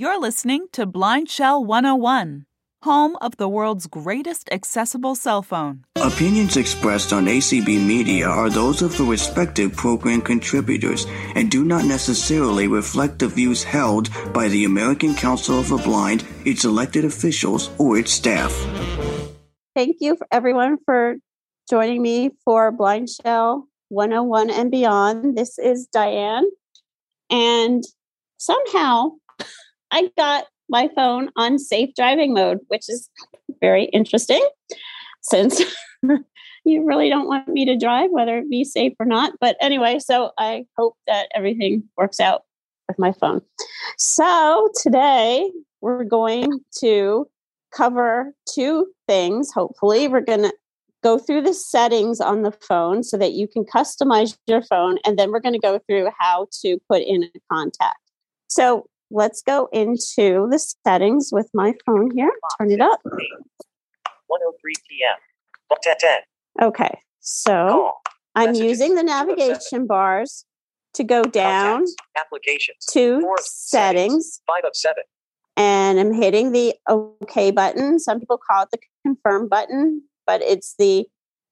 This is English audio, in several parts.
You're listening to Blind Shell 101, home of the world's greatest accessible cell phone. Opinions expressed on ACB Media are those of the respective program contributors and do not necessarily reflect the views held by the American Council of the Blind, its elected officials, or its staff. Thank you, for everyone, for joining me for Blind Shell 101 and beyond. This is Diane. And somehow I got my phone on safe driving mode, which is very interesting since you really don't want me to drive, whether it be safe or not. But anyway, so I hope that everything works out with my phone. So today we're going to cover two things. Hopefully, we're going to go through the settings on the phone so that you can customize your phone. And then we're going to go through how to put in a contact. So let's go into the settings with my phone here. Turn it up. 103 p.m. 10 Okay. So I'm using the navigation bars to go down. Applications. to settings. Five of seven. and I'm hitting the OK button. Some people call it the confirm button, but it's the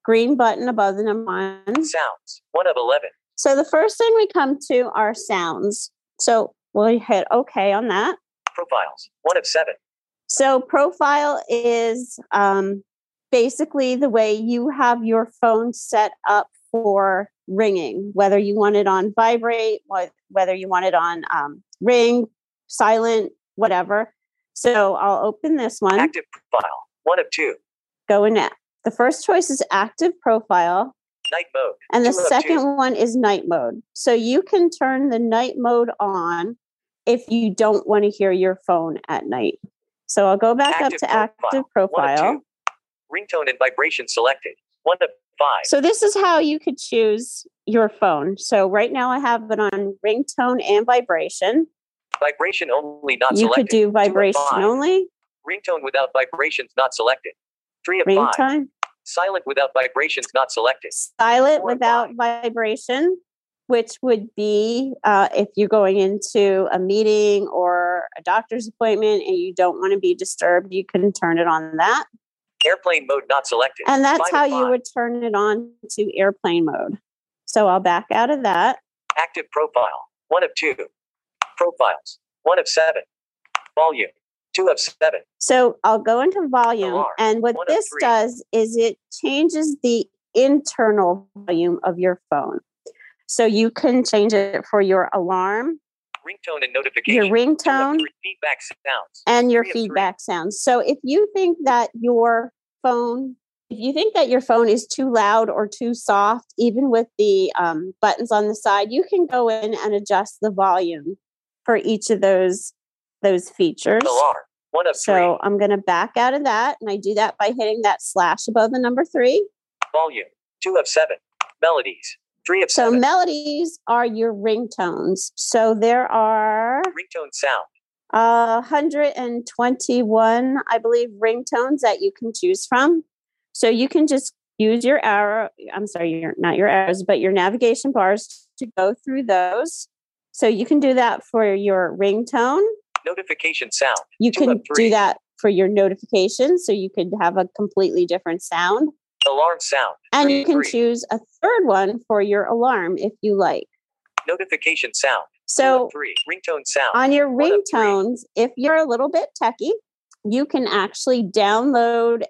green button above the number one. Sounds. One of 11. So the first thing we come to are sounds. So we'll hit OK on that. Profiles. One of seven. So profile is um, basically the way you have your phone set up for ringing, whether you want it on vibrate, wh- whether you want it on um, ring, silent, whatever. So I'll open this one. Active profile. One of two. Go in. The first choice is active profile, Night mode. and the second two. one is night mode. So you can turn the night mode on if you don't want to hear your phone at night. So I'll go back Active up to active profile. Ringtone and vibration selected. One of five. So this is how you could choose your phone. So right now I have it on ringtone and vibration. Vibration only not selected. you selected. could do vibration only, Ringtone without vibrations not selected. Three of five. ringtone, Silent without vibrations not selected. silent Four without vibration, which would be uh, if you're going into a meeting or a doctor's appointment and you don't want to be disturbed, you can turn it on that. Airplane mode not selected. And that's Five how you would turn it on to airplane mode. So I'll back out of that. Active profile. One of two. Profiles. One of seven. Volume. Two of seven. So I'll go into volume, Alarm, and what this does is it changes the internal volume of your phone. So you can change it for your alarm, Ringtone and notification. your ringtone. Feedback sounds. and your three of three. feedback sounds. So if you think that your phone, if you think that your phone is too loud or too soft, even with the um, buttons on the side, you can go in and adjust the volume for each of those those features. Alarm. One of So three. I'm going to back out of that, and I do that by hitting that slash above the number three. Volume. Two of seven. Melodies. Three of So seven. melodies are your ringtones. So there are Ringtone sound. uh, 121, I believe, ringtones that you can choose from. So you can just use your arrow. I'm sorry, your not your arrows, but your navigation bars to go through those. So you can do that for your ringtone. Notification sound. You Two can do that for your notifications. So you could have a completely different sound. Alarm sound. And you can three. choose a third one for your alarm if you like. Notification sound. So three. Ringtone sound. on your One of three. ringtones, if you're a little bit techy, you can actually download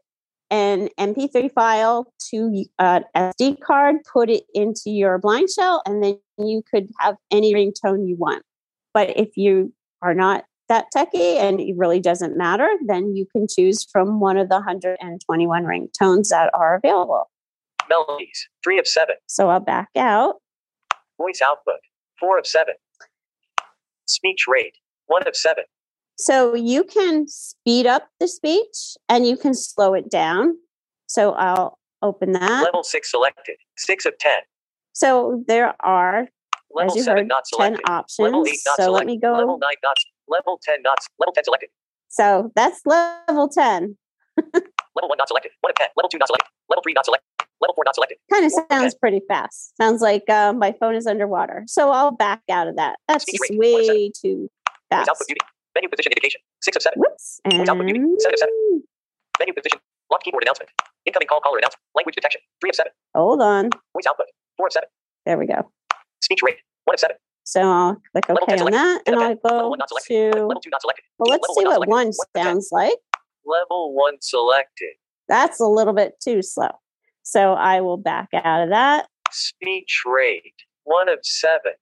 an MP3 file to uh, an SD card, put it into your blind shell, and then you could have any ringtone you want. But if you are not that techie and it really doesn't matter, then you can choose from one of the 121 ringtones that are available. Melodies. Three of seven. So I'll back out. Voice output. Four of seven. Speech rate. One of seven. So you can speed up the speech and you can slow it down. So I'll open that. Level six selected. Six of ten. So there are, Level as you seven heard, not 10 options. Level eight not So let me go. Level nine not. Level ten not. Level ten selected. So that's level 10. Level one not selected. One of ten. Level two not selected. Level three not selected. Level four not selected. Kind of sounds pretty fast. Sounds like uh, my phone is underwater. So I'll back out of that. That's Speech just rate, way too fast. output muting. Menu position indication. Six of seven. Whoops. Voice output muting. Seven of seven. And Menu position. Locked keyboard announcement. Incoming call caller announcement. Language detection. Three of seven. hold on. Voice output. Four of seven. There we go. Speech rate. One of seven. So I'll click OK on that, and I'll go one not selected. to. Level two not selected. Well, let's see what one One of ten. sounds like. Level one selected. That's a little bit too slow. So I will back out of that. Speech rate. One of seven.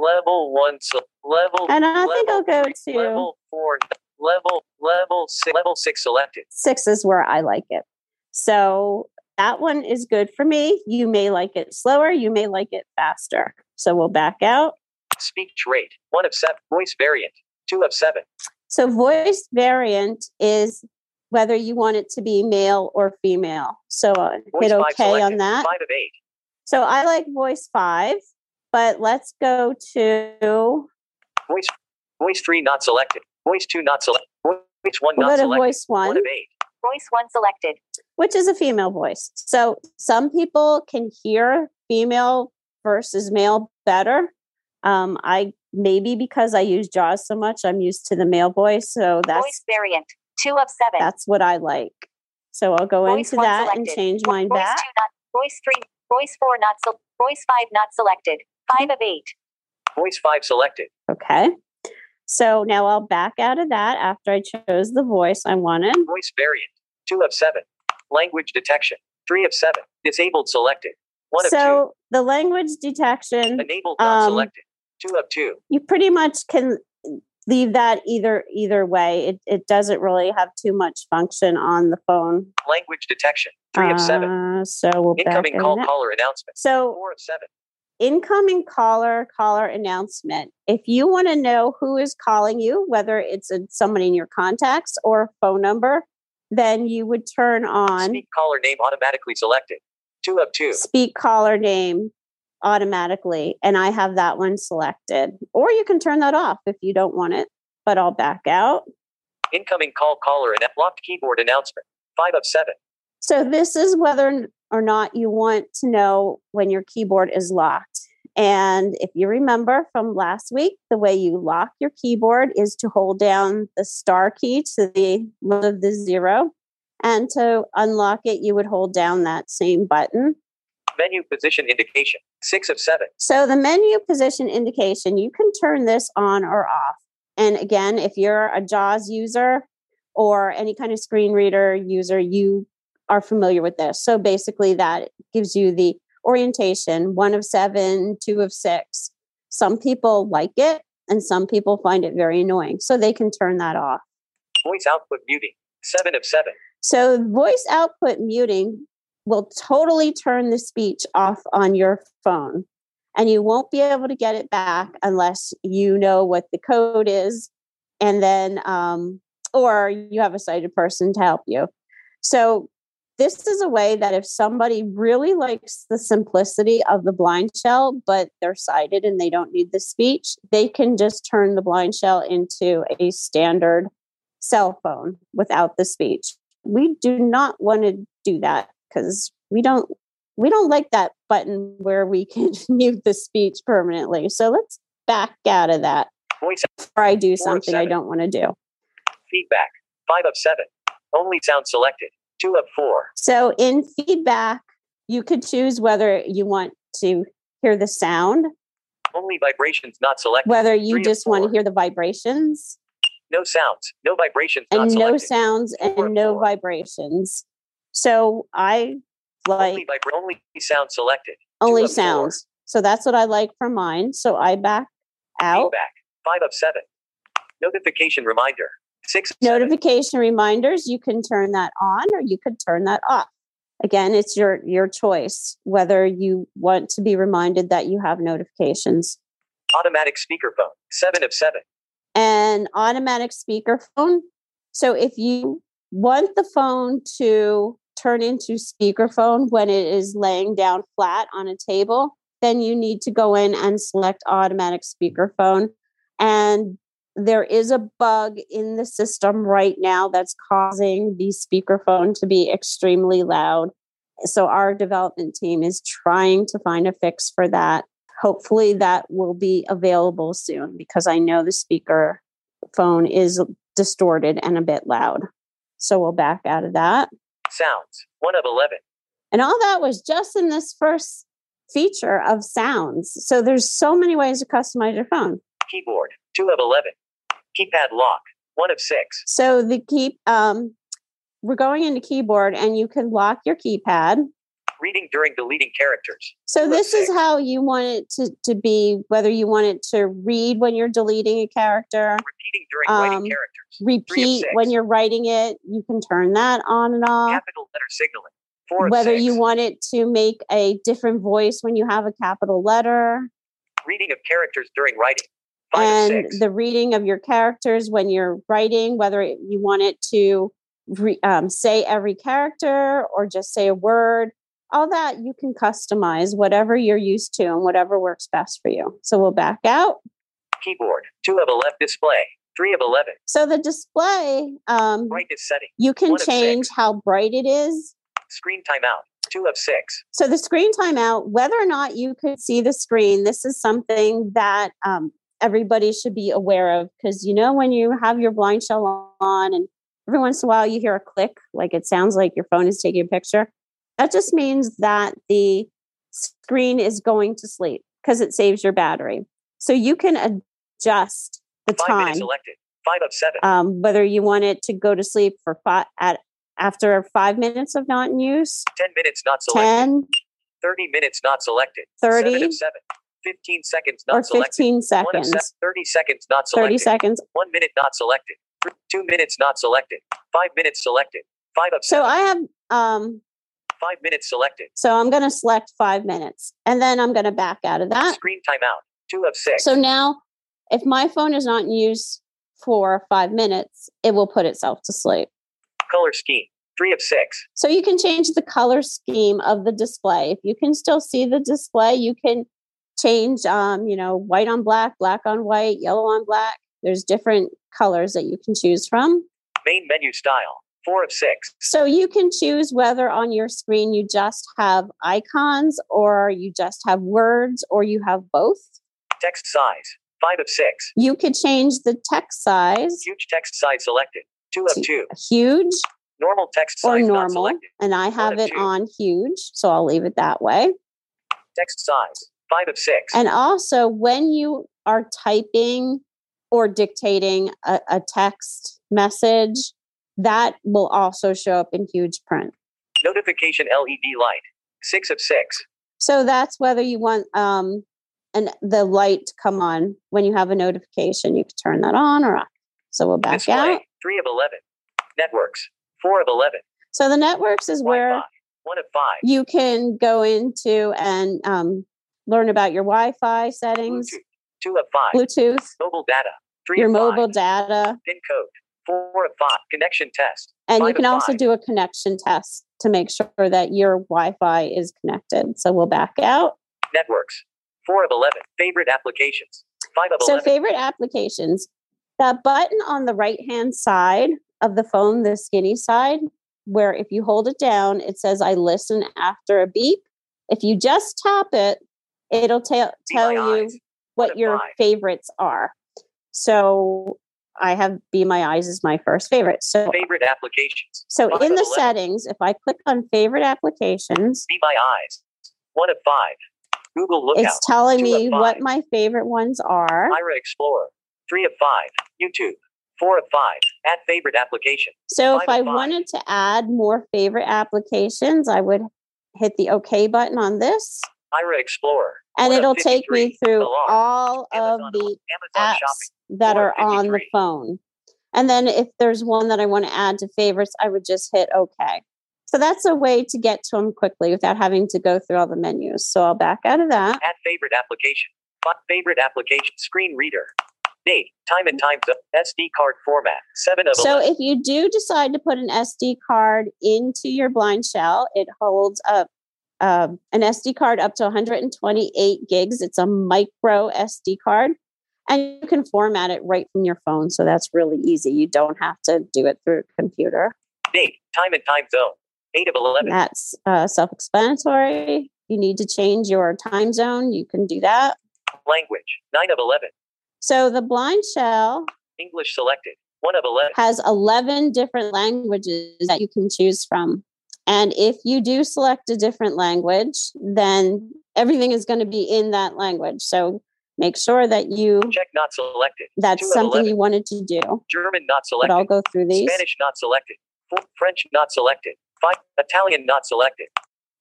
Level one. Se- level. And I think I'll go three, to level four. Level level six. Level six selected. six is where I like it. So that one is good for me. You may like it slower, you may like it faster. So we'll back out. Speech rate. One of seven. Voice variant. Two of seven. So voice variant is whether you want it to be male or female. So uh, Voice hit five okay on selected. that. Five of eight. So I like voice five, but let's go to Voice. Voice three not selected. Voice two not selected. Voice one we'll not go to selected. voice one. One of eight. Voice 1 selected. which is a female voice. So some people can hear female versus male better. Um, I maybe because I use Jaws so much, I'm used to the male voice. So that's Voice that's variant. 2 of 7. that's what I like. So I'll go Voice into one that and change Vo- mine voice back. 2 not. Voice 3. Voice 4 not. Se- voice 5 not selected. 5 of 8. Voice five selected. Okay. So now I'll back out of that after I chose the voice I wanted. Voice variant. Two of seven. Language detection. Three of seven. Disabled selected. One of So the language detection. Enabled not um, selected. Two of two. you pretty much can leave that either either way. It it doesn't really have too much function on the phone. Language detection. Three of seven. Uh, so we'll Incoming call that. caller announcement. So Four of seven. incoming caller caller announcement. If you want to know who is calling you, whether it's a, somebody in your contacts or a phone number, then you would turn on Speak caller name automatically selected. Two of two. speak caller name automatically and I have that one selected. Or you can turn that off if you don't want it, but I'll back out. Incoming call caller and locked keyboard announcement. Five of seven. So this is whether or not you want to know when your keyboard is locked. And if you remember from last week, the way you lock your keyboard is to hold down the star key to the left of the zero. And to unlock it, you would hold down that same button. Menu position indication. Six of seven. So the menu position indication, you can turn this on or off. And again, if you're a JAWS user or any kind of screen reader user, you are familiar with this. So basically, that gives you the orientation one of seven, two of six. Some people like it and some people find it very annoying. So they can turn that off. Voice output muting. Seven of seven. So voice output muting will totally turn the speech off on your phone. And you won't be able to get it back unless you know what the code is. And then, um, or you have a sighted person to help you. So, this is a way that if somebody really likes the simplicity of the blind shell, but they're sighted and they don't need the speech, they can just turn the blind shell into a standard cell phone without the speech we do not want to do that because we don't we don't like that button where we can mute the speech permanently so let's back out of that before i do something i don't want to do feedback. Five of seven. Only sound selected. Two of four. so in feedback you could choose whether you want to hear the sound Only vibrations not selected. whether you Three just want to hear the vibrations No sounds. No vibrations not and no selected. sounds and no vibrations so i like only, vibra- only sound selected. only sounds so that's what i like for mine so i back out Feedback. Five of seven. Notification reminder. Six of seven. notification reminders you can turn that on or you could turn that off again it's your your choice whether you want to be reminded that you have notifications Automatic speakerphone. Seven of seven. and automatic speakerphone so if you want the phone to turn into speakerphone when it is laying down flat on a table then you need to go in and select automatic speakerphone and there is a bug in the system right now that's causing the speakerphone to be extremely loud. So, our development team is trying to find a fix for that. Hopefully, that will be available soon because I know the speaker phone is distorted and a bit loud. So we'll back out of that. Sounds. 1 of 11. And all that was just in this first feature of sounds. So there's so many ways to customize your phone. Keyboard. 2 of 11. Keypad lock. 1 of 6. So the key um we're going into keyboard and you can lock your keypad. Reading during deleting characters. So this is how you want it to, to be, whether you want it to read when you're deleting a character, Repeating during Um, writing characters. repeat when you're writing it. You can turn that on and off. Capital letter signaling. 4 Whether you want it to make a different voice when you have a capital letter, Reading of characters during writing. 5 and the reading of your characters when you're writing, whether it- you want it to re, um, say every character or just say a word, all that you can customize whatever you're used to and whatever works best for you. So we'll back out. Keyboard. 2 of 11. Display. 3 of 11. So the display, um, Brightness setting. you can change how bright it is. Screen timeout. 2 of 6. So the screen timeout, whether or not you could see the screen, this is something that um, everybody should be aware of because you know when you have your blind shell on and every once in a while you hear a click, like it sounds like your phone is taking a picture. That just means that the screen is going to sleep because it saves your battery. So you can adjust the 5 time minutes selected. 5 of 7. um, whether you want it to go to sleep for five at after five minutes of not in use, 10 minutes not selected. 10 30 minutes not selected. 30 7 of 7. 15 seconds not or selected. 15 1 of seconds. 7. 30 seconds not selected. 30 seconds. 1 minute not selected. 2 minutes not selected. 5 minutes selected. 5 of 7. So I have um 5 minutes selected. so I'm going to select 5 minutes and then I'm going to back out of that. Screen timeout. 2 of 6. So now if my phone is not in use for 5 minutes, it will put itself to sleep. Color scheme. 3 of 6. So you can change the color scheme of the display. If you can still see the display, you can change um, you know, white on black, black on white, yellow on black. There's different colors that you can choose from. Main menu style. 4 of 6. So you can choose whether on your screen you just have icons or you just have words or you have both. Text size. 5 of 6. You could change the text size Huge text size selected. 2 of 2. huge Normal text or size not normal, selected. and I have it two. on huge, so I'll leave it that way. Text size. 5 of 6. And also, when you are typing or dictating a, a text message, that will also show up in huge print. Notification LED light. 6 of 6. So that's whether you want um, and the light to come on when you have a notification. You can turn that on or off. So we'll back Display. out. 3 of 11. Networks. 4 of 11. So the networks is where Wi-Fi. 1 of 5. you can go into and um, learn about your Wi-Fi settings, Bluetooth. 2 of 5. Bluetooth, Mobile data. 3 your of 5. mobile data, PIN code. 4 of 5. Connection test. and you can also five. do a connection test to make sure that your Wi-Fi is connected. So we'll back out. Networks. 4 of 11. Favorite applications. 5 of So 11. favorite applications. That button on the right-hand side of the phone, the skinny side, where if you hold it down, it says "I listen after a beep." If you just tap it, it'll tell tell you Eyes. what your five. favorites are. So I have Be My Eyes is my first favorite. So Favorite applications. so Five in the 11. settings, if I click on favorite applications, Be My Eyes. 1 of 5. Google Lookout. it's telling me what my favorite ones are. Aira Explorer. 3 of 5. YouTube. 4 of 5. Add favorite application. So if I five. wanted to add more favorite applications, I would hit the OK button on this, Aira Explorer. and it'll take me through all Amazon, of the Amazon apps Shopping. that are on the phone. And then if there's one that I want to add to favorites, I would just hit OK. So that's a way to get to them quickly without having to go through all the menus. So I'll back out of that. Add favorite application. Fi- Favorite application. Screen reader. Date. Time and time zone. SD card format. 7 of So 11. if you do decide to put an SD card into your blind shell, it holds up um, an SD card up to 128 gigs. It's a micro SD card, and you can format it right from your phone. So that's really easy. You don't have to do it through a computer. Date. Time and time zone. 8 of 11. That's uh, self-explanatory. You need to change your time zone. You can do that. Language. 9 of 11. So the blind shell English selected. 1 of 11. has 11 different languages that you can choose from. And if you do select a different language, then everything is going to be in that language. So make sure that you Czech not selected. that's something 11. you wanted to do. German not But I'll selected. go through these. Spanish not selected. French not selected. 5. Italian not selected.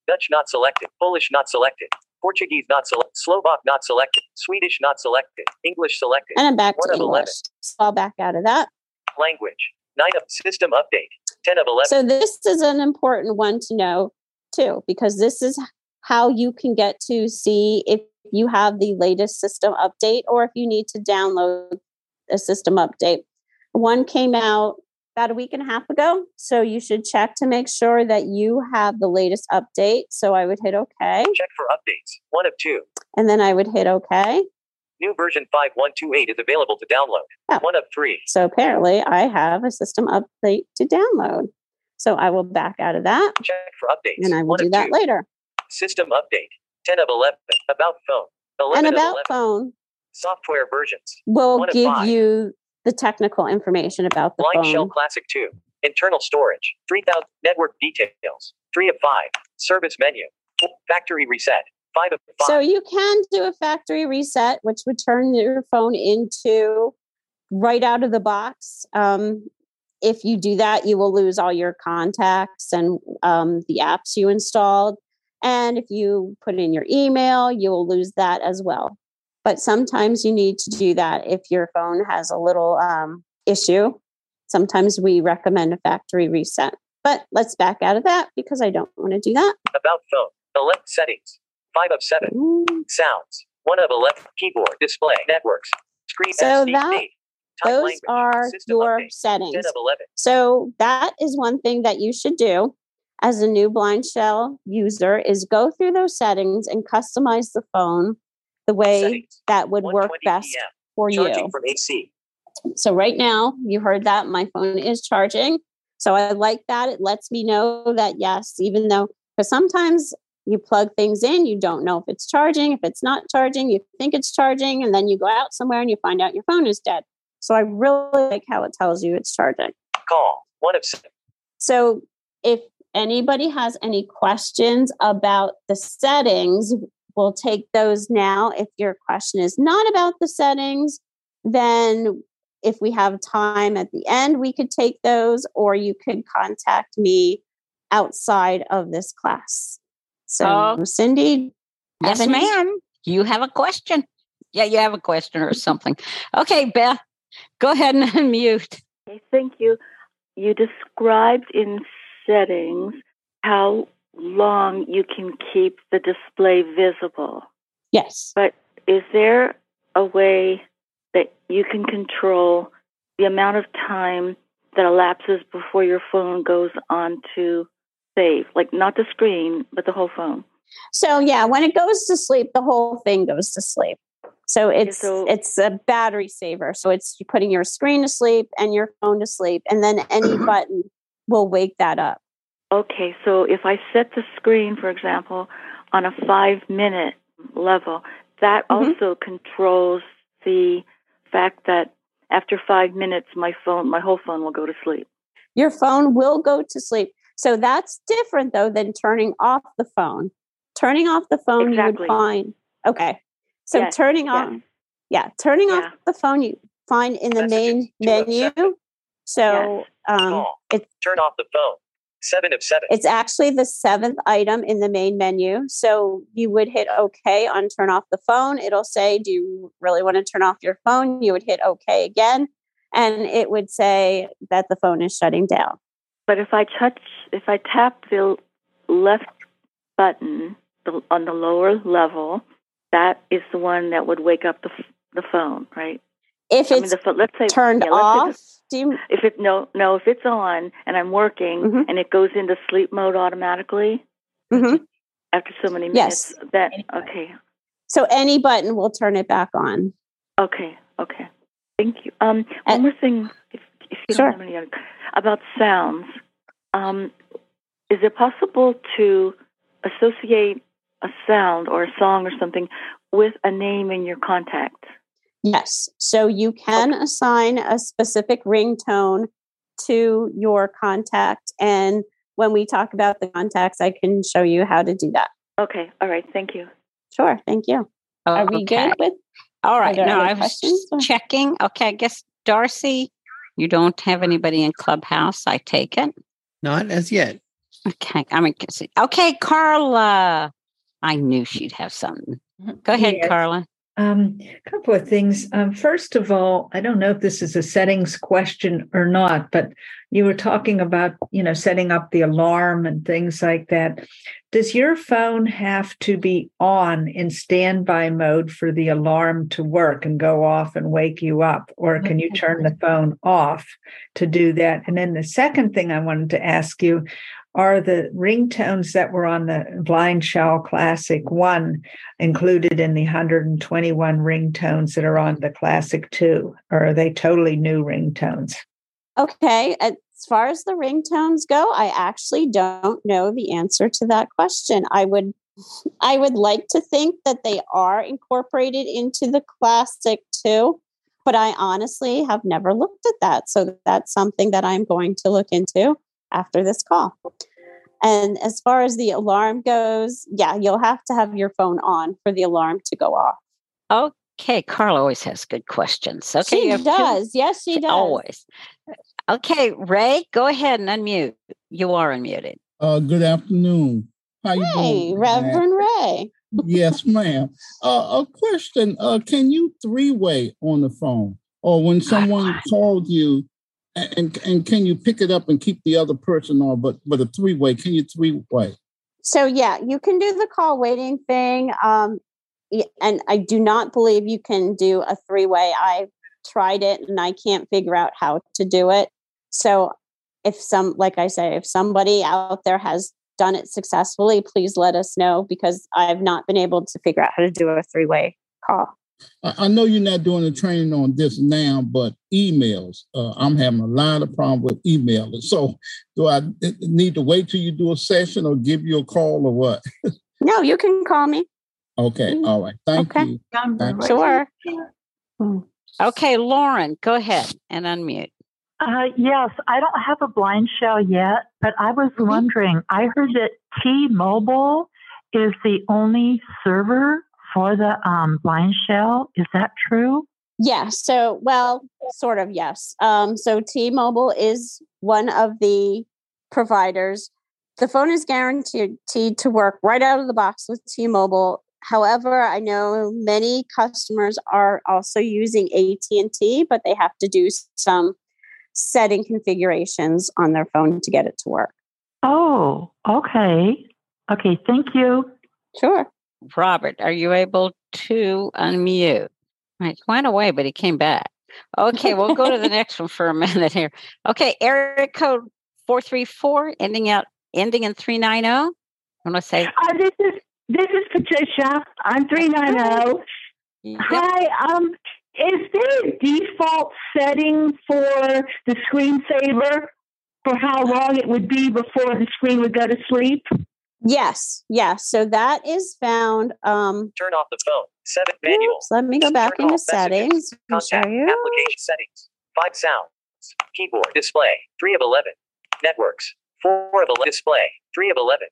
Dutch not selected. Polish not selected. Portuguese not selected. Slovak not selected. Swedish not selected. English selected. And I'm back One to of 11. English. So I'll back out of that. Language. 9 of system update. 10 of 11. So this is an important one to know too, because this is how you can get to see if you have the latest system update or if you need to download a system update. One came out about a week and a half ago, so you should check to make sure that you have the latest update. So I would hit OK, Check for updates. 1 of 2. and then I would hit OK. New version 5128 is available to download. Oh. 1 of 3. So apparently I have a system update to download. So I will back out of that Check for updates. and I will 1 do that 2. later. System update. 10 of 11. About phone. 11 And of about 11. phone, Software versions. will One give you the technical information about the Blind Shell phone. Classic 2. Internal storage. 3000. Network details. 3 of 5. Service menu. Factory reset. 5 of 5. So you can do a factory reset, which would turn your phone into right out of the box. Um, if you do that, you will lose all your contacts and um, the apps you installed. And if you put in your email, you will lose that as well. But sometimes you need to do that if your phone has a little um, issue. Sometimes we recommend a factory reset. But let's back out of that because I don't want to do that. About phone. 11 settings. 5 of 7. Ooh. Sounds. 1 of 11. Keyboard. Display. Networks. Screen So SD, that- Those language. are your update. settings. 10 of 11. So that is one thing that you should do as a new blind shell user is go through those settings and customize the phone the way Settings. that would work best PM. for Charging you. from AC. So right now, you heard that my phone is charging. So I like that. It lets me know that yes, even though because sometimes you plug things in, you don't know if it's charging, if it's not charging, you think it's charging, and then you go out somewhere and you find out your phone is dead. So I really like how it tells you it's charging. Call. 1 of 7. So if anybody has any questions about the settings, we'll take those now. If your question is not about the settings, then if we have time at the end, we could take those, or you could contact me outside of this class. So, Oh. Cindy, Yes, any- ma'am. You have a question. Yeah, you have a question or something. Okay, Beth, go ahead and unmute. Okay, thank you. You described in settings how long you can keep the display visible. Yes. But is there a way that you can control the amount of time that elapses before your phone goes on to save? Like not the screen, but the whole phone. So yeah, when it goes to sleep, the whole thing goes to sleep. So it's so- it's a battery saver. So it's putting your screen to sleep and your phone to sleep, and then any button will wake that up. Okay, so if I set the screen, for example, on a five minute level, that Mhm. also controls the fact that after five minutes, my phone, my whole phone will go to sleep. Your phone will go to sleep. So that's different though than turning off the phone. Turning off the phone, you would find okay. So Yes, turning yes. off, yeah, turning Yeah. off the phone, you find in the Messages, main menu. seven. So um, Call. it- Turn off the phone. 7 of 7. It's actually the seventh item in the main menu. So you would hit OK on turn off the phone. It'll say, Do you really want to turn off your phone? You would hit OK again. And it would say that the phone is shutting down. But if I touch, if I tap the left button the, on the lower level, that is the one that would wake up the the phone, right? If I mean, it's the phone. Let's say turned yeah, let's say the- off, do you, If it no no if it's on and I'm working Mhm. and it goes into sleep mode automatically Mhm. after so many minutes, Yes. minutes, that okay so any button will turn it back on. okay okay thank you. Um, one more thing, if, if you sure. don't have any other about sounds. Um, is it possible to associate a sound or a song or something with a name in your contact? Yes. So you can assign a specific ringtone to your contact. And when we talk about the contacts, I can show you how to do that. Okay. All right. Thank you. Sure. Thank you. Are we Okay. good with? All right. No, I was questions, checking. Okay. I guess Darcy, you don't have anybody in Clubhouse. I take it. Not as yet. Okay. I mean, okay, Carla. I knew she'd have something. Go ahead, Yes. Carla. Um, a couple of things. Um, first of all, I don't know if this is a settings question or not, but you were talking about, you know, setting up the alarm and things like that. Does your phone have to be on in standby mode for the alarm to work and go off and wake you up? Or can you turn the phone off to do that? And then the second thing I wanted to ask you are the ringtones that were on the Blind Shell Classic 1 included in the 121 ringtones that are on the Classic 2? Or are they totally new ringtones? Okay. As far as the ringtones go, I actually don't know the answer to that question. I would I would like to think that they are incorporated into the classic too, but I honestly have never looked at that. So that's something that I'm going to look into after this call. And as far as the alarm goes, yeah, you'll have to have your phone on for the alarm to go off. Okay, Carla always has good questions. Okay, she have two- does. Yes, she does. Always. Okay, Ray, go ahead and unmute. You are unmuted. Uh, good afternoon. How you Hey, doing? Reverend Ray. yes, ma'am. Uh, a question. Uh, can you three-way on the phone, or when someone called you, and, and and can you pick it up and keep the other person on? But but a three-way, can you three-way? So yeah, you can do the call waiting thing. Um, and I do not believe you can do a three way. I tried it and I can't figure out how to do it. So if some, like I say, if somebody out there has done it successfully, please let us know because I've not been able to figure out how to do a three way call. I, I know you're not doing the training on this now, but emails. Uh, I'm having a lot of problem with emailing. So do I need to wait till you do a session, or give you a call, or what? No, you can call me. Okay, all right. Thank Okay. you. Thank you. Sure. Okay, Lauren, go ahead and unmute. Uh, yes, I don't have a blind shell yet, but I was Mm-hmm. wondering. I heard that T-Mobile is the only server for the um, blind shell. Is that true? Yeah. So, well, sort of, yes. Um, so T Mobile is one of the providers. The phone is guaranteed to work right out of the box with T Mobile. However, I know many customers are also using AT&T, but they have to do some setting configurations on their phone to get it to work. Oh, okay. Okay, thank you. Sure. Robert, are you able to unmute? Right, went away, but he came back. Okay, we'll go to the next one for a minute here. Okay, area code four three four, ending out ending in three nine zero. I Want to say? Uh, this is this is Patricia. I'm three nine zero. Hi. Um, is there a default setting for the screensaver for how long it would be before the screen would go to sleep? Yes. Yes. So that is found. Um, Turn off the phone. Seven manual. oops, let me go back Turn into off settings. Contact. you. Application settings. Five sounds. Keyboard. Display. Three of eleven. Networks. Four of eleven. Display. Three of eleven.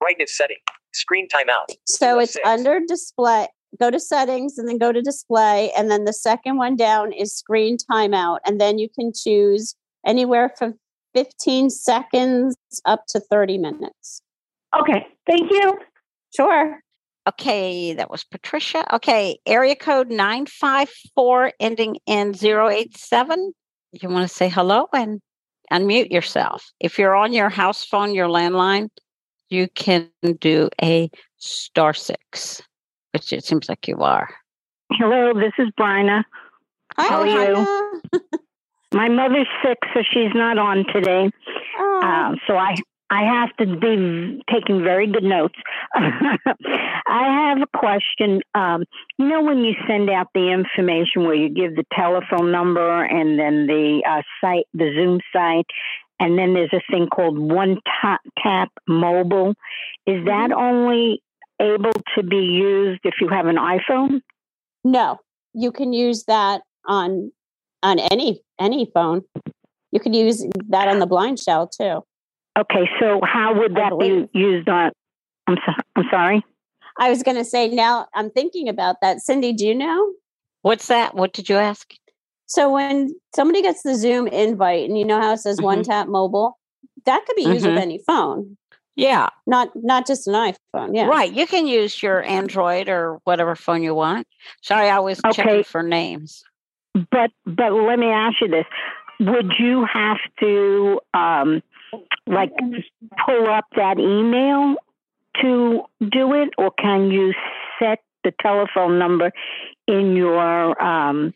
Brightness setting. Screen timeout. So it's under display. Go to settings and then go to display. And then the second one down is screen timeout. And then you can choose anywhere from 15 seconds up to 30 minutes. Okay. Thank you. Sure. Okay, that was Patricia. Okay, area code 954 ending in 087. You want to say hello and unmute yourself. If you're on your house phone, your landline, you can do a star six, which it seems like you are. Hello, this is Bryna. Hi, How are you? My mother's sick, so she's not on today. Um, so I I have to be taking very good notes. I have a question. Um, you know, when you send out the information where you give the telephone number and then the uh, site, the Zoom site, and then there's a thing called One Tap, tap Mobile. Is that only able to be used if you have an iPhone? No, you can use that on on any any phone. You could use that on the blind shell too. Okay, so how would that be used on? I'm so, I'm sorry. I was going to say now I'm thinking about that. Cindy, do you know? What's that? What did you ask? So when somebody gets the Zoom invite and you know how it says Mhm. one tap mobile, that could be used Mhm. with any phone, Yeah. not not just an iPhone. Yeah. Right. You can use your Android or whatever phone you want. Sorry, I was Okay. checking for names. But but let me ask you this: Would you have to um, like pull up that email to do it, or can you set the telephone number in your um,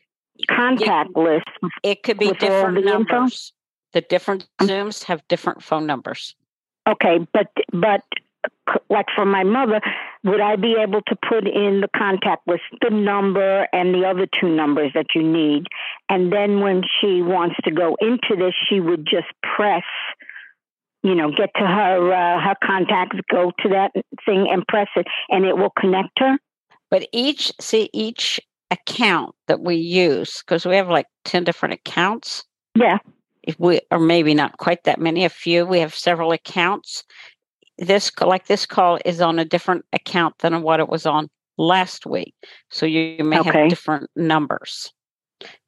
contact list? It could be different the info? numbers. The different Zooms have different phone numbers. Okay, but but like for my mother, would I be able to put in the contact list the number and the other two numbers that you need, and then when she wants to go into this, she would just press, you know, get to her uh, her contacts, go to that thing and press it, and it will connect her. But each see each account that we use because we have like 10 different accounts. Yeah. If we or maybe not quite that many, a few. We have several accounts. This like this call is on a different account than what it was on last week. So you may Okay. have different numbers.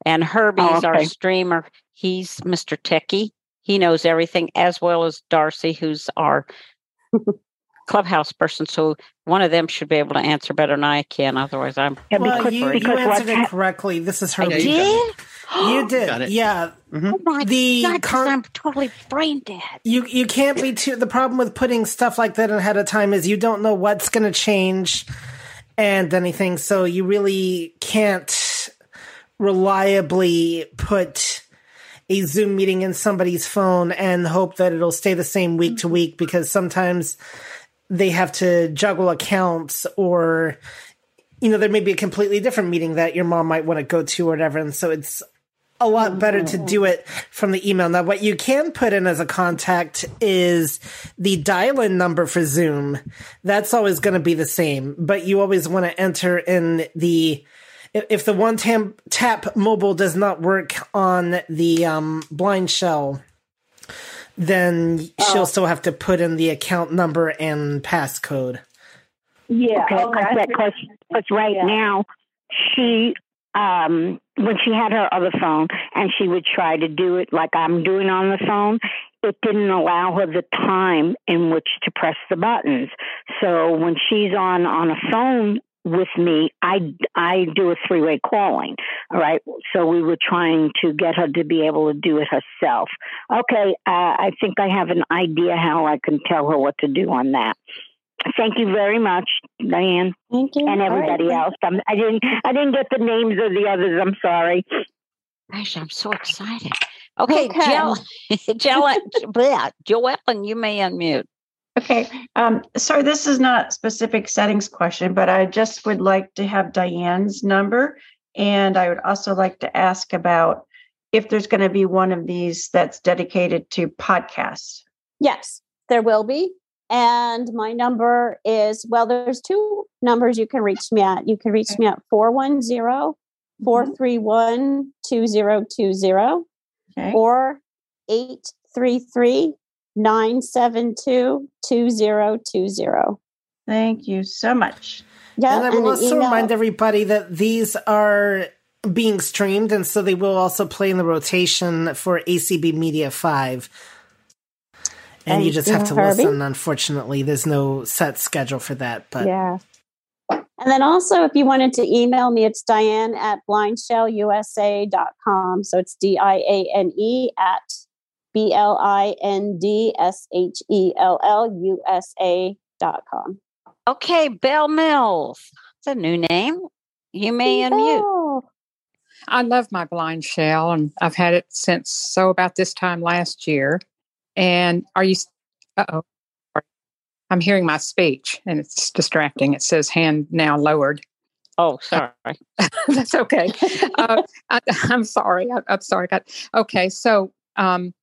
And Herbie's our okay. streamer. He's Mr. Techie. He knows everything as well as Darcy, who's our clubhouse person. So one of them should be able to answer better than I can. Otherwise, I'm Yeah, Well, because, you, you answered it correctly. This is I Herbie. did. You did. Got it. Yeah. Mm-hmm. Oh my The God, 'cause con- I'm totally brain dead. You you can't be too. The problem with putting stuff like that ahead of time is you don't know what's going to change and anything. So you really can't reliably put a Zoom meeting in somebody's phone and hope that it'll stay the same week to week because sometimes they have to juggle accounts or you know there may be a completely different meeting that your mom might want to go to or whatever and so it's a lot better to do it from the email. Now, what you can put in as a contact is the dial in number for Zoom. That's always going to be the same, but you always want to enter in the. if- If the one tam- tap mobile does not work on the um, blind shell, then she'll still have to put in the account number and passcode. Yeah. Okay, because right now she um when she had her other phone and she would try to do it like I'm doing on the phone, it didn't allow her the time in which to press the buttons. So when she's on on a phone with me, I I do a three way calling. All right. So we were trying to get her to be able to do it herself. Okay. Uh, I think I have an idea how I can tell her what to do on that. Thank you very much, Diane. Thank you. And All right. everybody else. I'm, I didn't. I didn't get the names of the others. I'm sorry. Gosh, I'm so excited. Okay, Okay. Jill, Jill, bleh, Joellen, you may unmute. Okay, um, sorry, this is not specific settings question, but I just would like to have Diane's number. And I would also like to ask about if there's going to be one of these that's dedicated to podcasts. Yes, there will be. And my number is well, there's two numbers you can reach me at. You can reach me at 410 431 mm-hmm. 2020 or 833 972 2020. Thank you so much. Yeah, and I will an also email. remind everybody that these are being streamed, and so they will also play in the rotation for ACB Media 5. And, you just have to Herbie? listen. Unfortunately, there's no set schedule for that. But Yeah. And then also, if you wanted to email me, it's Diane at blindshellusa.com. So it's D I A N E at B L I N D S H E L L U S A dot com. Okay, Bell Mills. It's a new name. You may unmute. Oh, I love my blind shell, and I've had it since so about this time last year. And are you? Uh oh. I'm hearing my speech, and it's distracting. It says "hand now lowered." Oh, sorry. That's okay. uh, I, I'm sorry. I, I'm sorry. I- Okay, so um,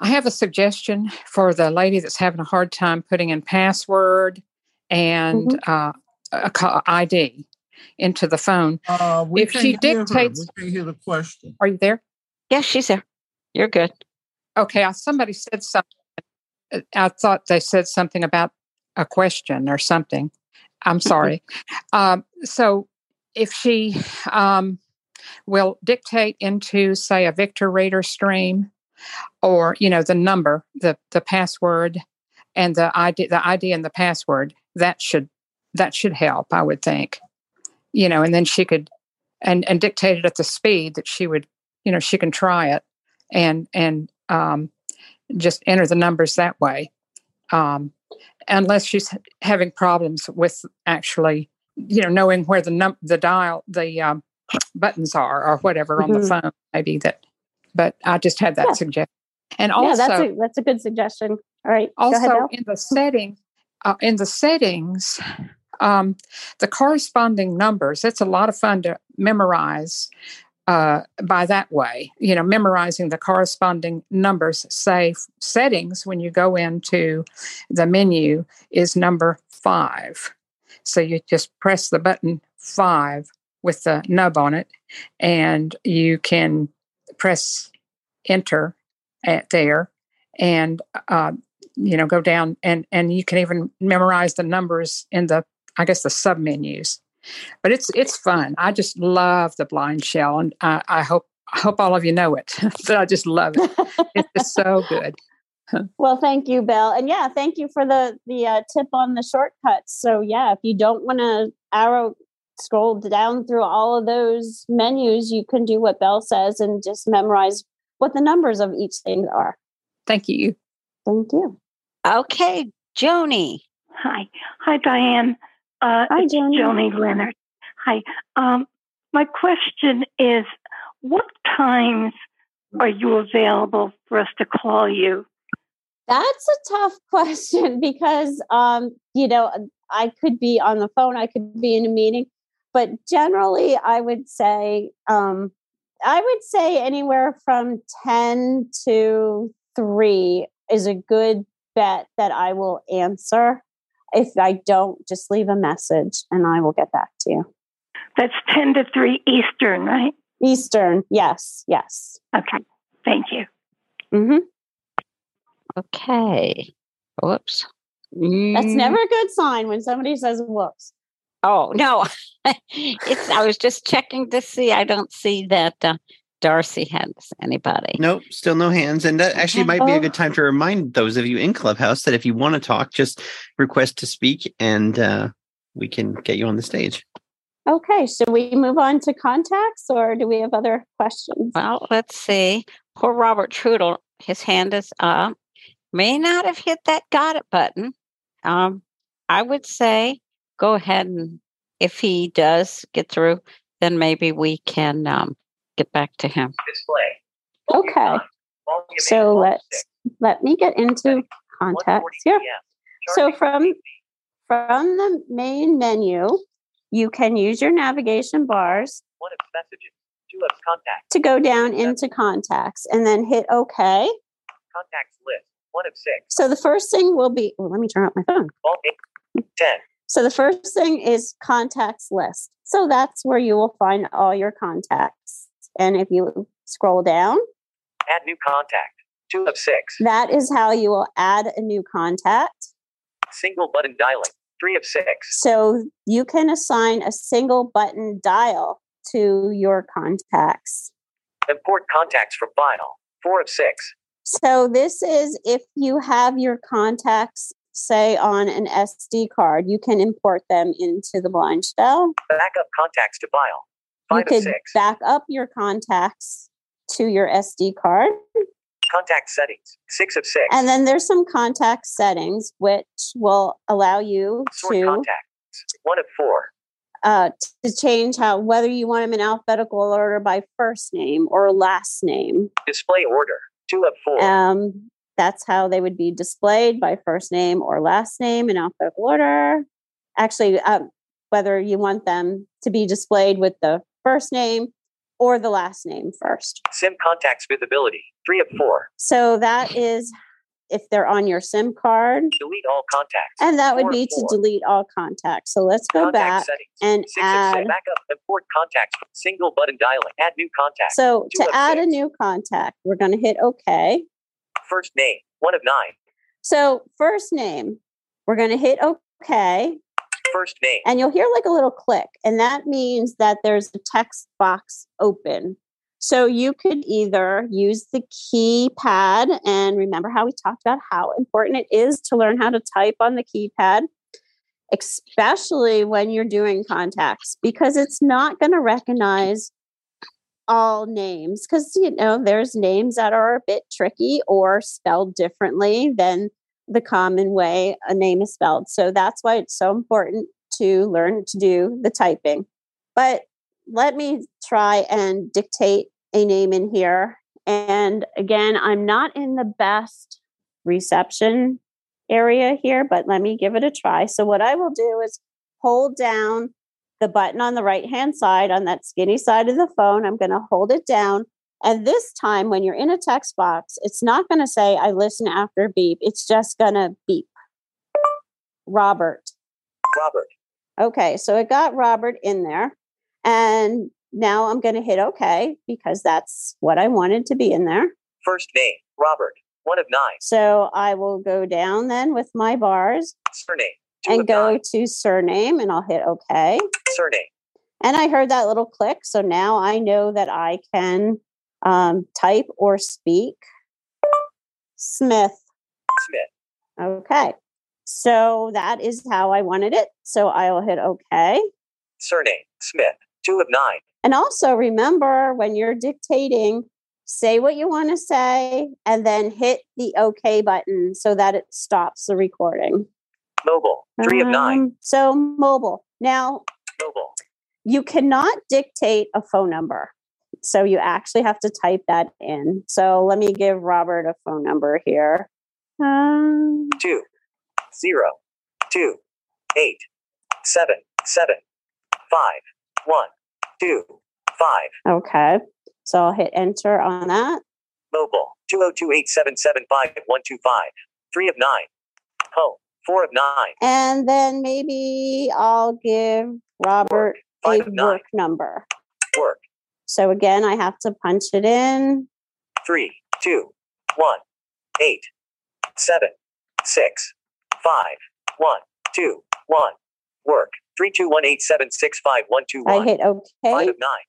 I have a suggestion for the lady that's having a hard time putting in password and uh, a ca- ID. into the phone. Uh, we if can't she hear her. dictates, We can't hear the question. are you there? Yes, she's there. You're good. Okay, I- somebody said something. uh, I thought they said something about a question or something. I'm sorry. um, so if she um, will dictate into, say, a Victor Reader stream, or you know, the number, the the password, and the ID, the ID and the password, that should that should help. I would think. You know, and then she could and and dictate it at the speed that she would. You know, she can try it and and um, just enter the numbers that way. Um, unless she's having problems with actually, you know, knowing where the num the dial the um, buttons are or whatever on the Mhm. phone, maybe that. But I just had that Yeah. suggestion. And yeah, also, that's a that's a good suggestion. All right, go ahead, also in the setting uh, in the settings um, the corresponding numbers it's a lot of fun to memorize uh, by that way you know memorizing the corresponding numbers say settings when you go into the menu is number five. So you just press the button five with the nub on it and you can press enter at there and uh, you know go down and and you can even memorize the numbers in the i guess the sub menus but it's it's fun i just love the BlindShell and i, I hope i hope all of you know it but i just love it it's just so good Well, thank you, Bill, and yeah, thank you for the the uh, tip on the shortcuts. So yeah, if you don't want to arrow scroll down through all of those menus, you can do what Bell says and just memorize what the numbers of each thing are. thank you Thank you. Okay, Joni. Hi. Hi, Diane. Uh, Hi, it's Joni. Joni Leonard. Hi. Um, my question is what times are you available for us to call you? That's a tough question because, um, you know, I could be on the phone, I could be in a meeting, but generally, I would say, um, I would say anywhere from 10 to 3 is a good bet that I will answer. If I don't, just leave a message and I will get back to you. That's 10 to 3 Eastern, right? Eastern, yes, yes. Okay. Thank you. hmm Okay. Whoops. That's Mm, never a good sign when somebody says whoops. Oh no, it's. I was just checking to see. I don't see that uh, Darcy has anybody. Nope, still no hands. And that actually might be a good time to remind those of you in Clubhouse that if you want to talk, just request to speak and uh, we can get you on the stage. Okay, should we move on to contacts or do we have other questions? Well, let's see. Poor Robert Trudel. His hand is up. May not have hit that got it button. Um, I would say go ahead and if he does get through, then maybe we can um, get back to him. Display. Okay, so let's let me get into contacts here. So from from the main menu, you can use your navigation bars One of messages. Two of contacts. to go down into contacts and then hit OK. Contacts list. One of six. So the first thing will be, well, let me turn up my phone. All. Ten. So the first thing is contacts list. So that's where you will find all your contacts. And if you scroll down, Add new contact. Two of six. that is how you will add a new contact. Single button dialing. Three of six. So you can assign a single button dial to your contacts. Import contacts from file. Four of six. So this is if you have your contacts, say on an SD card, you can import them into the BlindShell. Backup contacts to file. You Five of could back up your contacts to your SD card. Contact settings. Six of six. And then there's some contact settings which will allow you Sort to contacts. One of four. uh, to change how whether you want them in alphabetical order by first name or last name. Display order. Two of four. Um, that's how they would be displayed by first name or last name in alphabetical order. Actually, um, whether you want them to be displayed with the first name or the last name first. SIM contacts visibility. Three of four. So that is if they're on your SIM card. Delete all contacts. And that would be to delete all contacts. So let's go Contact back settings. and Six add. six. Backup. Import contacts. Single button dialing. Add new contact. So Two to add a new contact, we're going to hit OK. First name. One of nine. So first name, we're going to hit OK. First name. And you'll hear like a little click, and that means that there's a text box open. So you could either use the keypad, and remember how we talked about how important it is to learn how to type on the keypad, especially when you're doing contacts, because it's not going to recognize all names because you know there's names that are a bit tricky or spelled differently than the common way a name is spelled. So that's why it's so important to learn to do the typing. But let me try and dictate a name in here. And again, I'm not in the best reception area here, but let me give it a try. So, what I will do is hold down the button on the right hand side on that skinny side of the phone. I'm going to hold it down. And this time, when you're in a text box, it's not going to say, I listen after beep. It's just going to beep. Robert. Robert. Okay, so it got Robert in there. And now I'm going to hit OK because that's what I wanted to be in there. First name. Robert. One of nine. So I will go down then with my bars Surname. And go nine. to surname and I'll hit OK. Surname. And I heard that little click. So now I know that I can um, type or speak Smith. Smith. Okay. So that is how I wanted it. So I'll hit OK. Surname. Smith. Two of nine. And also remember when you're dictating, say what you want to say and then hit the OK button so that it stops the recording. Mobile. Three of nine. Um, So mobile. Now, Mobile. you cannot dictate a phone number. So you actually have to type that in. So let me give Robert a phone number here. Um, Two. Zero. Two. Eight. Seven. Seven. Five. One. Two. Five. okay. So I'll hit enter on that. Mobile. Two oh two eight seven seven five one two five. Three of nine. Home. Four of nine. And then maybe I'll give Robert Five a of nine. work number. Work. So again, I have to punch it in. Three. Two. One. Eight. Seven. Six. Five. One. Two. One. Work. Three, two, one, eight, seven, six, five, one, two, one. I hit Five of nine.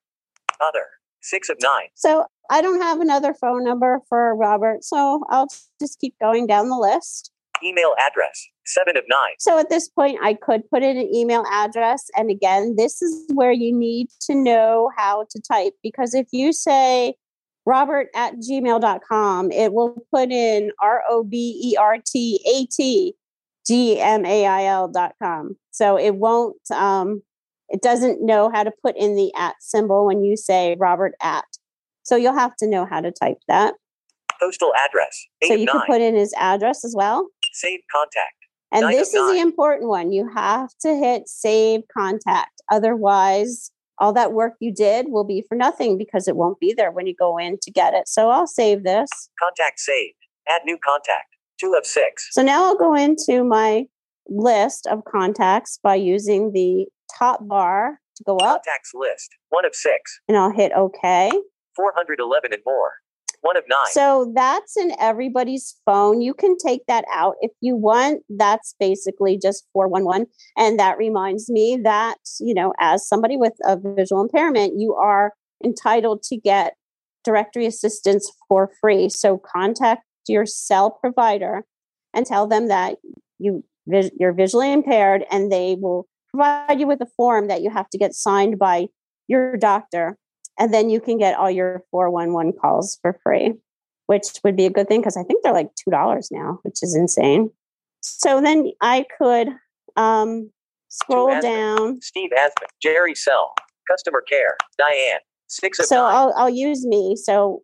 Other. Six of nine. So I don't have another phone number for Robert. So I'll just keep going down the list. Email address. Seven of nine. So at this point, I could put in an email address. And again, this is where you need to know how to type because if you say robert at gmail.com, it will put in R O B E R T A T G M A I L dot com. So it won't, um, it doesn't know how to put in the at symbol when you say Robert at. So you'll have to know how to type that. Postal address. So you nine. can put in his address as well. Save contact. And this is the important one. You have to hit save contact. Otherwise, all that work you did will be for nothing because it won't be there when you go in to get it. So I'll save this. Contact saved. Add new contact. Two of six. So now I'll go into my list of contacts by using the top bar to go up Contacts list. One of six. and I'll hit OK. 411 and more. One of nine. So that's in everybody's phone. You can take that out if you want. That's basically just 411. And that reminds me that, you know, as somebody with a visual impairment, you are entitled to get directory assistance for free. So contact your cell provider and tell them that you you're visually impaired and they will provide you with a form that you have to get signed by your doctor and then you can get all your 411 calls for free which would be a good thing because i think they're like $2 now which is insane so then i could um, scroll Aspen. down Steve Asman. Jerry Sell. Customer care. Diane. Six of so nine. I'll, I'll use me so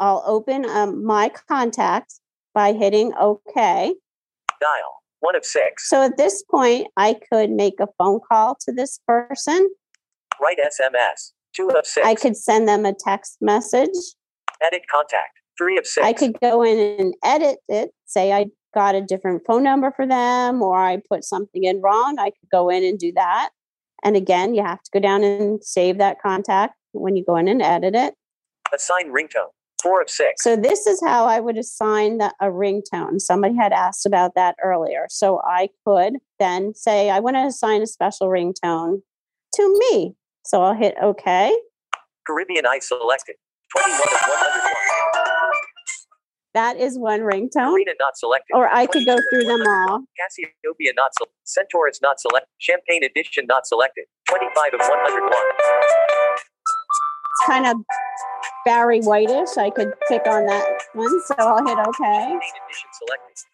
i'll open um, my contacts by hitting ok Dial. One of six. so at this point i could make a phone call to this person Write SMS. Two of six. i could send them a text message Edit contact. Three of six. I could go in and edit it, say I got a different phone number for them or I put something in wrong. I could go in and do that. And again, you have to go down and save that contact when you go in and edit it. Assign ringtone. Four of six. So this is how I would assign the, a ringtone. Somebody had asked about that earlier. So I could then say, I want to assign a special ringtone to me. So I'll hit OK. Caribbean I selected. 21 of 101. That is one ringtone. Not selected. Or I could go through them all. Cassiopeia not selected. Centaurus not selected. Champagne edition not selected. 25 of 101. It's kind of Barry Whitish. I could click on that one. So I'll hit OK. Champagne edition selected.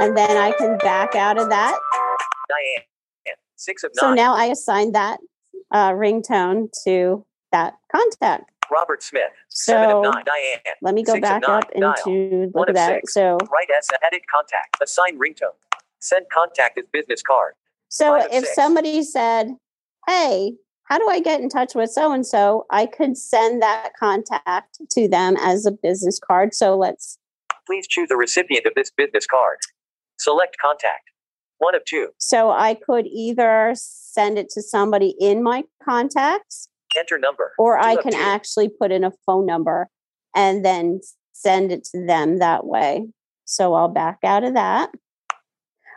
And then I can back out of that. Diane. Six of nine. So now I assign that uh, ringtone to that contact. Robert Smith. Seven of So nine. Diane. let me go back nine. up into look at that. six. So Right as a edit contact. Assign ringtone. Send contact as business card. so if six. somebody said, "Hey, how do I get in touch with so and so?" I could send that contact to them as a business card. So let's Please choose the recipient of this business card. Select contact. One of two. so I could either send it to somebody in my contacts Enter number. or Two I can two. actually put in a phone number and then send it to them that way. So I'll back out of that,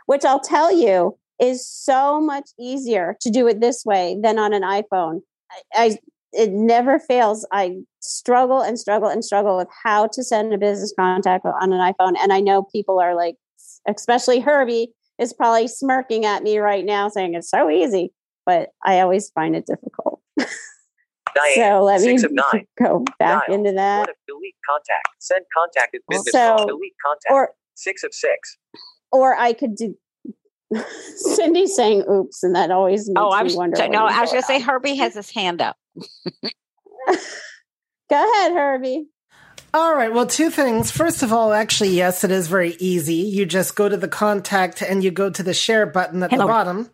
which I'll tell you is so much easier to do it this way than on an iPhone. I, I it never fails. I struggle and struggle and struggle with how to send a business contact on an iPhone, and I know people are like, especially Herbie is probably smirking at me right now, saying it's so easy, but I always find it difficult. Diane. So let me nine. go back Dial. into that. Delete contact. Send contact as business So- card. Delete contact. Or Six of six. or I could do Cindy saying oops, and that always oh, makes Oh, I me wonder. so- no, I was going going to say. Herbie has his hand up. Go ahead, Herbie. All right. Well, two things. First of all, actually, yes, it is very easy. You just go to the contact and you go to the share button at the bottom,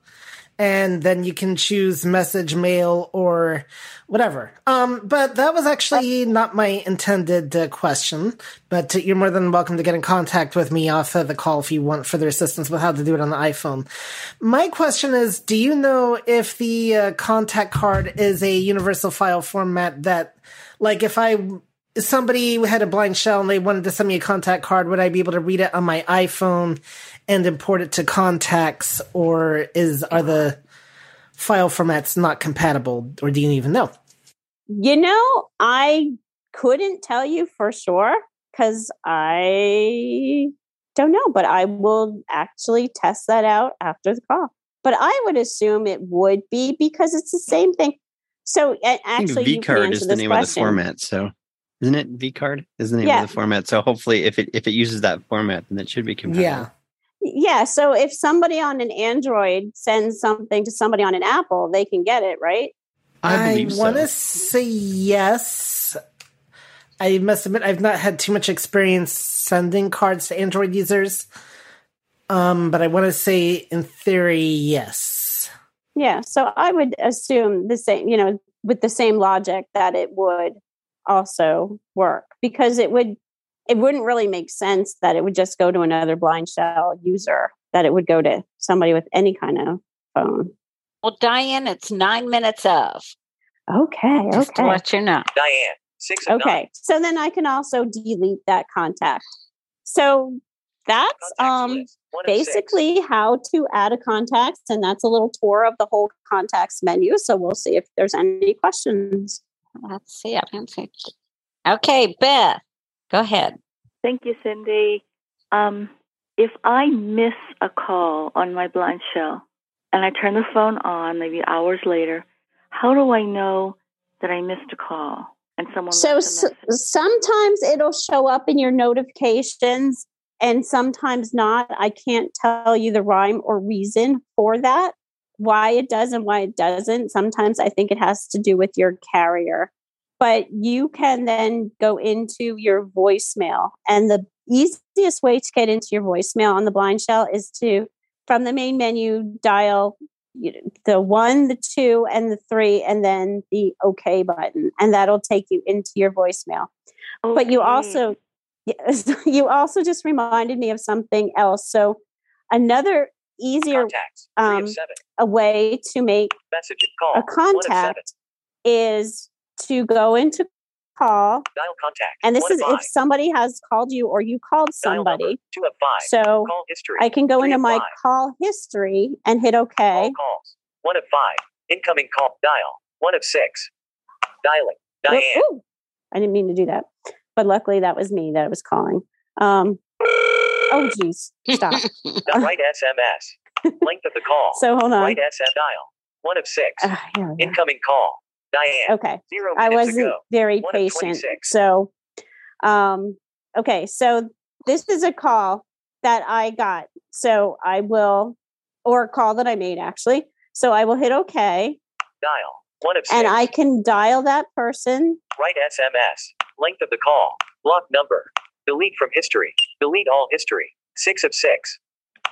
and then you can choose message, mail, or whatever. Um, but that was actually not my intended uh, question. But you're more than welcome to get in contact with me off of the call if you want further assistance with how to do it on the iPhone. My question is: Do you know if the uh, contact card is a universal file format that, like, if I somebody had a BlindShell and they wanted to send me a contact card, would I be able to read it on my iPhone and import it to contacts, or is are the file formats not compatible, or do you even know? You know, I couldn't tell you for sure because I don't know, but I will actually test that out after the call. But I would assume it would be because it's the same thing. So a- I think actually, V you can card answer is the this name question. of the format. So isn't it vCard? Is the name Yeah. of the format. So hopefully if it if it uses that format, then it should be compatible. Yeah. Yeah. So if somebody on an Android sends something to somebody on an Apple, they can get it, right? I believe want so. to say yes. I must admit, I've not had too much experience sending cards to Android users. Um, but I want to say, in theory, yes. Yeah. So I would assume the same, you know, with the same logic that it would also work because it would, it wouldn't really make sense that it would just go to another BlindShell user, that it would go to somebody with any kind of phone. Well, Diane, it's nine minutes of. Okay. Just to let you know. Diane. Six of Okay. nine. So then I can also delete that contact. So that's Contacts um list. One of six. basically how to add a contacts and that's a little tour of the whole contacts menu. So we'll see if there's any questions. Let's see. I didn't see. Okay, Beth, go ahead. Thank you, Cindy. Um, if I miss a call on my blind shell and I turn the phone on maybe hours later, how do I know that I missed a call and someone So left a s- message? sometimes it'll show up in your notifications and sometimes not. I can't tell you the rhyme or reason for that, why it does and why it doesn't. Sometimes I think it has to do with your carrier. But you can then go into your voicemail. And the easiest way to get into your voicemail on the BlindShell is to, from the main menu, dial the one, the two, and the three, and then the OK button, and that'll take you into your voicemail. Oh, but you also, you also just reminded me of something else. So another easier. Um, a way to make Message. Call. a One of seven. contact is to go into call Dial contact. and this is five. if somebody has called you or you called Dial number. somebody Two of five. so call history. i can go into my five. call history and hit okay All calls. One of five. Incoming call. Dial. One of six. Dialing. Diane. ooh. i didn't mean to do that but luckily that was me that was calling um oh geez stop write SMS. Length of the call. So, hold on. Right SM dial. One of six. Go. Incoming call. Diane. okay Zero I wasn't ago. very One patient. So, um, okay. So this is a call that I got. So I will, or a call that I made actually. So I will hit OK, Dial. One of six. and I can dial that person. Write SMS. Length of the call. Block number. Delete from history. Delete all history. Six of six.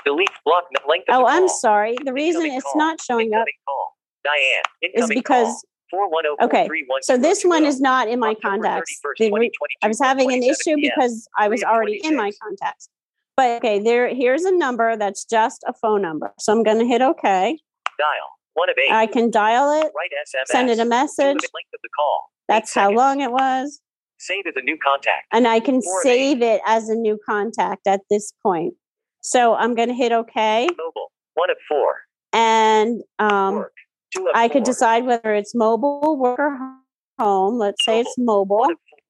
Delete block length of Oh, I'm sorry. The reason Incoming it's call. not showing up call. Diane. is because call. Four one zero four okay. So this one is not in my contacts. Re- I was having an issue because I was already in my contacts. But okay, there here's a number that's just a phone number. So I'm going to hit OK. Dial. One of eight. I can dial it, Write SMS. send it a message. Length of the call. That's how long it was. Save as a new contact. And I can Four save it as a new contact at this point. So I'm going to hit OK. Mobile. One of four. And um, I could decide whether it's mobile, work, or home. Let's say it's mobile.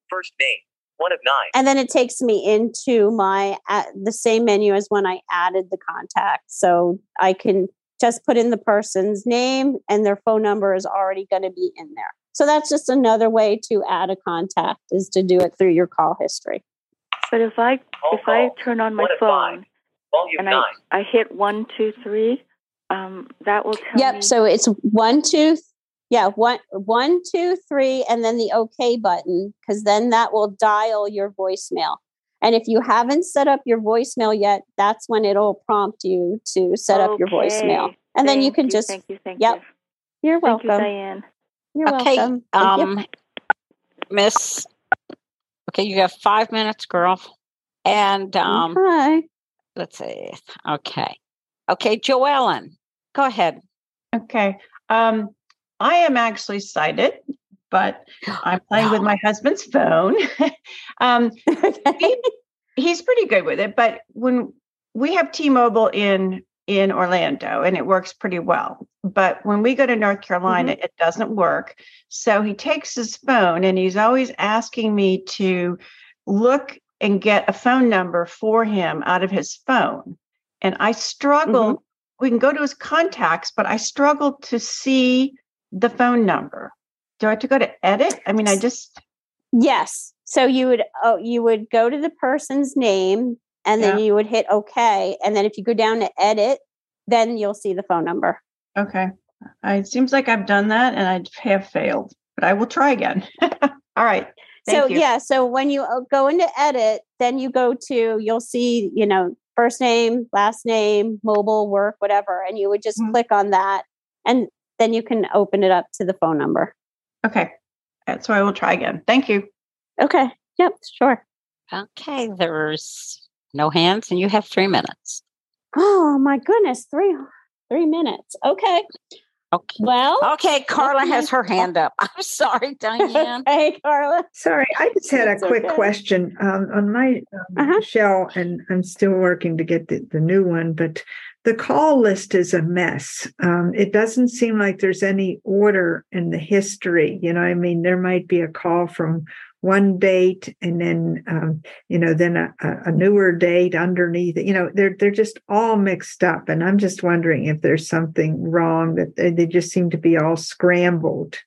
First name. One of nine. And then it takes me into my at the same menu as when I added the contact. So I can just put in the person's name and their phone number is already going to be in there. So that's just another way to add a contact is to do it through your call history. But if I if I turn on my One phone and I. I hit one two three, um, that will tell Yep. me. So it's one, two, yeah, one, one, two, three, and then the OK button, because then that will dial your voicemail. And if you haven't set up your voicemail yet, that's when it'll prompt you to set up your voicemail. Okay. And then you can you, just, thank you, thank yep. you. You're Thank welcome. you, Diane. You're okay, welcome. Thank you. um, Miss. Okay, you have five minutes, girl. And um, okay. let's see. Okay, okay, Joellen, go ahead. Okay. Um, I am actually sighted, but I'm playing with my husband's phone. um, he- he's pretty good with it, but when we have T-Mobile in in Orlando and it works pretty well, but when we go to North Carolina, mm-hmm. it doesn't work. So he takes his phone and he's always asking me to look and get a phone number for him out of his phone. And I struggle. Mm-hmm. We can go to his contacts, but I struggle to see the phone number. Do I have to go to edit? I mean, I just Yes. So you would oh you would go to the person's name and then Yeah. you would hit OK. And then if you go down to edit, then you'll see the phone number. okay. I, it seems like I've done that and I have failed, but I will try again. All right. so you. yeah, so when you uh, go into edit, then you go to you'll see, you know, first name, last name, mobile, work, whatever, and you would just Mm-hmm. click on that and then you can open it up to the phone number. Okay. Uh, So I will try again. Thank you. Okay. Yep, sure. Okay, there's no hands, and you have three minutes. Oh my goodness, 3 3 minutes. Okay. Okay. Well, Okay, Carla has her hand up. I'm sorry, Diane. hey, Carla. Sorry, I just had a That's quick okay. question um, on my um, shell, and I'm still working to get the, the new one, but the call list is a mess. Um, it doesn't seem like there's any order in the history. You know, I mean, there might be a call from one date and then um, you know then a, a newer date underneath you know they're they're just all mixed up and i'm just wondering if there's something wrong that they, they just seem to be all scrambled.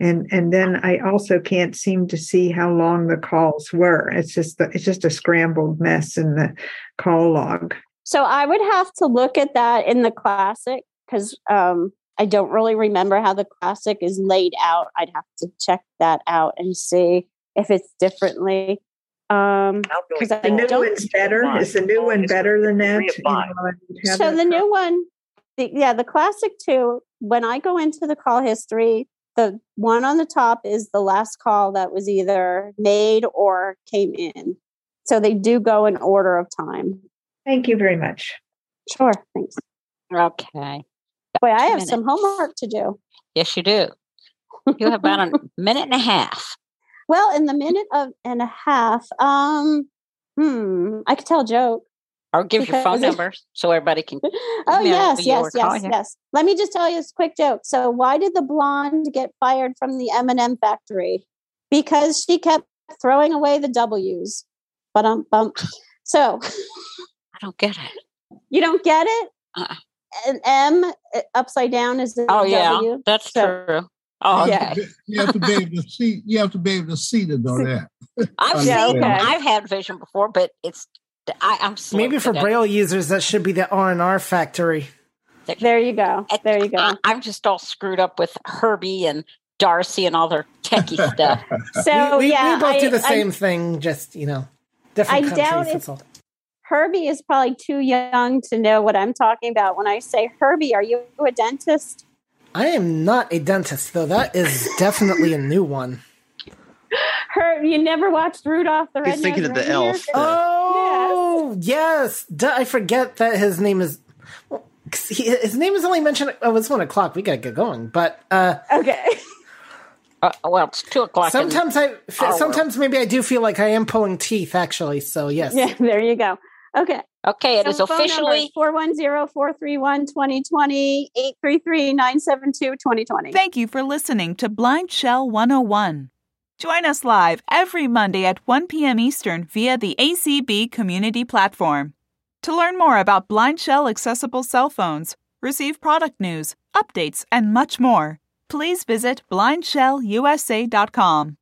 And and then i also can't seem to see how long the calls were. It's just the, it's just a scrambled mess in the call log. So I would have to look at that in the classic because um, I don't really remember how the classic is laid out. I'd have to check that out and see if it's differently. Um, because I the new don't. one's better is the new one better than that You know, I would have So the new one, the, yeah, the classic two. When I go into the call history, the one on the top is the last call that was either made or came in. So they do go in order of time. Thank you very much. Sure. Thanks. Okay. Boy, I two have some homework to do. Yes, you do. You have about a minute and a half. Well, in the minute of and a half, um, hmm, I could tell a joke. Or give your phone number so everybody can. Oh yes, yes, yes, yes. Let me just tell you this quick joke. So, why did the blonde get fired from the M and M factory? Because she kept throwing away the W's. But um, bump. So I don't get it. you don't get it. Uh-uh. An M uh, upside down is a Oh yeah, that's So- true. Oh, Yeah. You have to be able to see. You have to be able to see to know that. I've seen okay. I've had vision before, but it's I, I'm Maybe for today. Braille users, that should be the R and R factory. There you go. There you go. I, I'm just all screwed up with Herbie and Darcy and all their techie stuff. So we, we, yeah, we both do I- the I- same thing, just you know, different I countries. doubt that's if. Herbie is probably too young to know what I'm talking about when I say Herbie. Are you a dentist? I am not a dentist, though. That is definitely a new one. Her, you never watched Rudolph the red He's Red thinking of the elf. Oh, yes. Duh, I forget that his name is. Well, 'cause he, his name is only mentioned. Oh, it's one o'clock. We gotta get going. But uh, okay. Uh, well, it's two o'clock. sometimes I, sometimes maybe I do feel like I am pulling teeth. Actually, so yes. Yeah, there you go. Okay. Okay, it is officially 410-431-2020, 833-972-2020. Thank you for listening to BlindShell 101. Join us live every Monday at 1 p.m. Eastern via the ACB community platform. To learn more about BlindShell accessible cell phones, receive product news, updates, and much more, please visit blindshellusa.com.